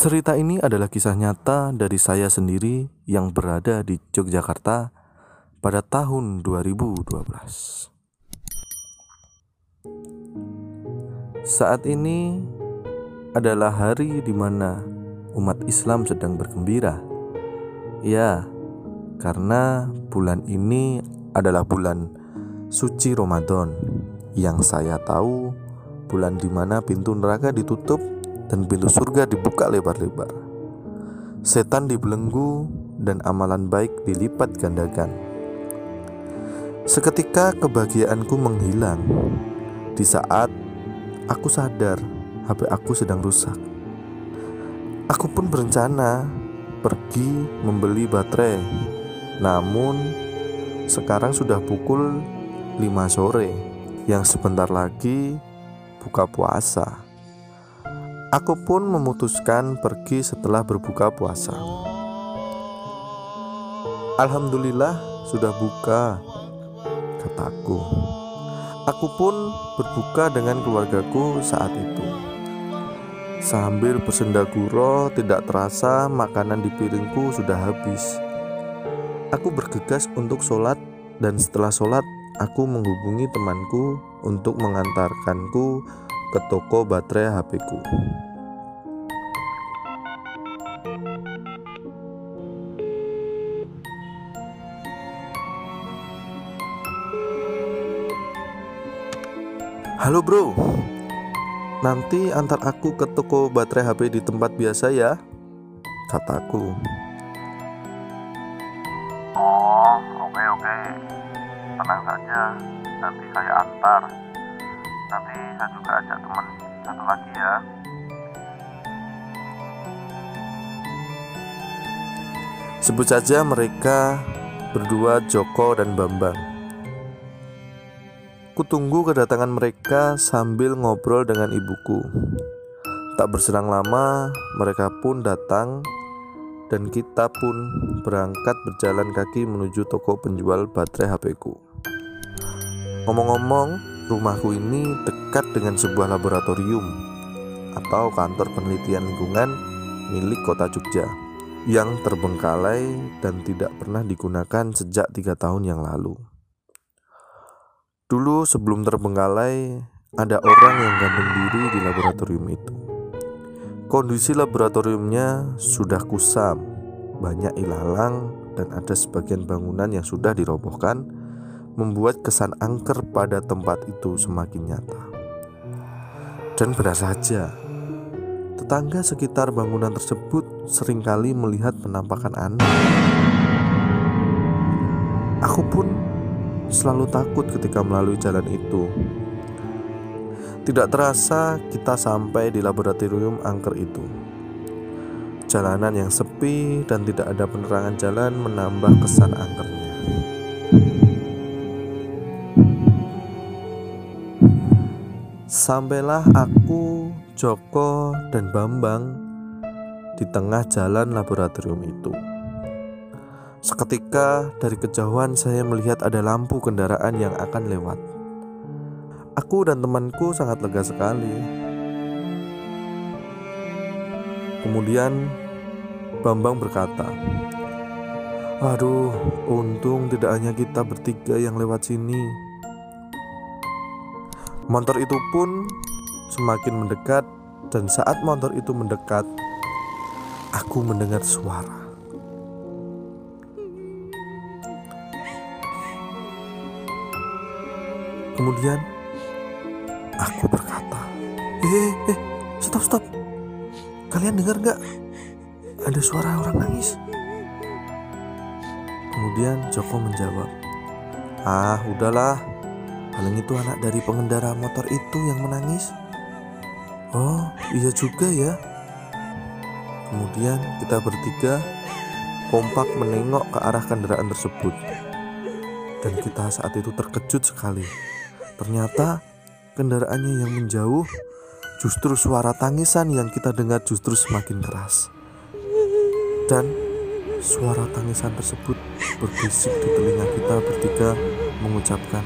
Cerita ini adalah kisah nyata dari saya sendiri yang berada di Yogyakarta pada tahun 2012. Saat ini adalah hari di mana umat Islam sedang bergembira. Ya, karena bulan ini adalah bulan suci Ramadan yang saya tahu bulan di mana pintu neraka ditutup dan pintu surga dibuka lebar-lebar. Setan dibelenggu dan amalan baik dilipat gandakan. Seketika kebahagiaanku menghilang di saat aku sadar HP aku sedang rusak. Aku pun berencana pergi membeli baterai. Namun sekarang sudah pukul 5 sore yang sebentar lagi buka puasa. Aku pun memutuskan pergi setelah berbuka puasa. Alhamdulillah sudah buka, kataku. Aku pun berbuka dengan keluargaku saat itu. Sambil bersendaguro, tidak terasa makanan di piringku sudah habis. Aku bergegas untuk sholat dan setelah sholat aku menghubungi temanku untuk mengantarkanku ke toko baterai HP-ku. Halo bro, nanti antar aku ke toko baterai HP di tempat biasa ya, kataku. Oh, oke oke. Tenang saja, nanti saya antar. Nanti saya juga ajak teman satu lagi ya. Sebut saja mereka berdua Joko dan Bambang. Kutunggu kedatangan mereka sambil ngobrol dengan ibuku. Tak berserang lama, mereka pun datang dan kita pun berangkat berjalan kaki menuju toko penjual baterai HP ku. Ngomong-ngomong, rumahku ini dekat dengan sebuah laboratorium atau kantor penelitian lingkungan milik kota Jogja yang terbengkalai dan tidak pernah digunakan sejak tiga tahun yang lalu. Dulu sebelum terbengkalai, ada orang yang gantung diri di laboratorium itu. Kondisi laboratoriumnya sudah kusam, banyak ilalang, dan ada sebagian bangunan yang sudah dirobohkan, membuat kesan angker pada tempat itu semakin nyata. Dan benar saja, tetangga sekitar bangunan tersebut sering kali melihat penampakan aneh. Aku pun selalu takut ketika melalui jalan itu. Tidak terasa kita sampai di laboratorium angker itu. Jalanan yang sepi dan tidak ada penerangan jalan menambah kesan angkernya. Sampailah aku, Joko, dan Bambang di tengah jalan laboratorium itu. Seketika dari kejauhan saya melihat ada lampu kendaraan yang akan lewat. Aku dan temanku sangat lega sekali. Kemudian Bambang berkata, "Aduh, untung tidak hanya kita bertiga yang lewat sini." Motor itu pun semakin mendekat dan saat motor itu mendekat, aku mendengar suara. Kemudian aku berkata, "Eh, eh, stop, stop. Kalian dengar gak? Ada suara orang nangis." Kemudian Joko menjawab, "Ah, udahlah. Paling itu anak dari pengendara motor itu yang menangis. Oh, iya juga ya. Kemudian kita bertiga kompak menengok ke arah kendaraan tersebut. Dan kita saat itu terkejut sekali. Ternyata kendaraannya yang menjauh justru suara tangisan yang kita dengar justru semakin keras. Dan suara tangisan tersebut berbisik di telinga kita bertiga mengucapkan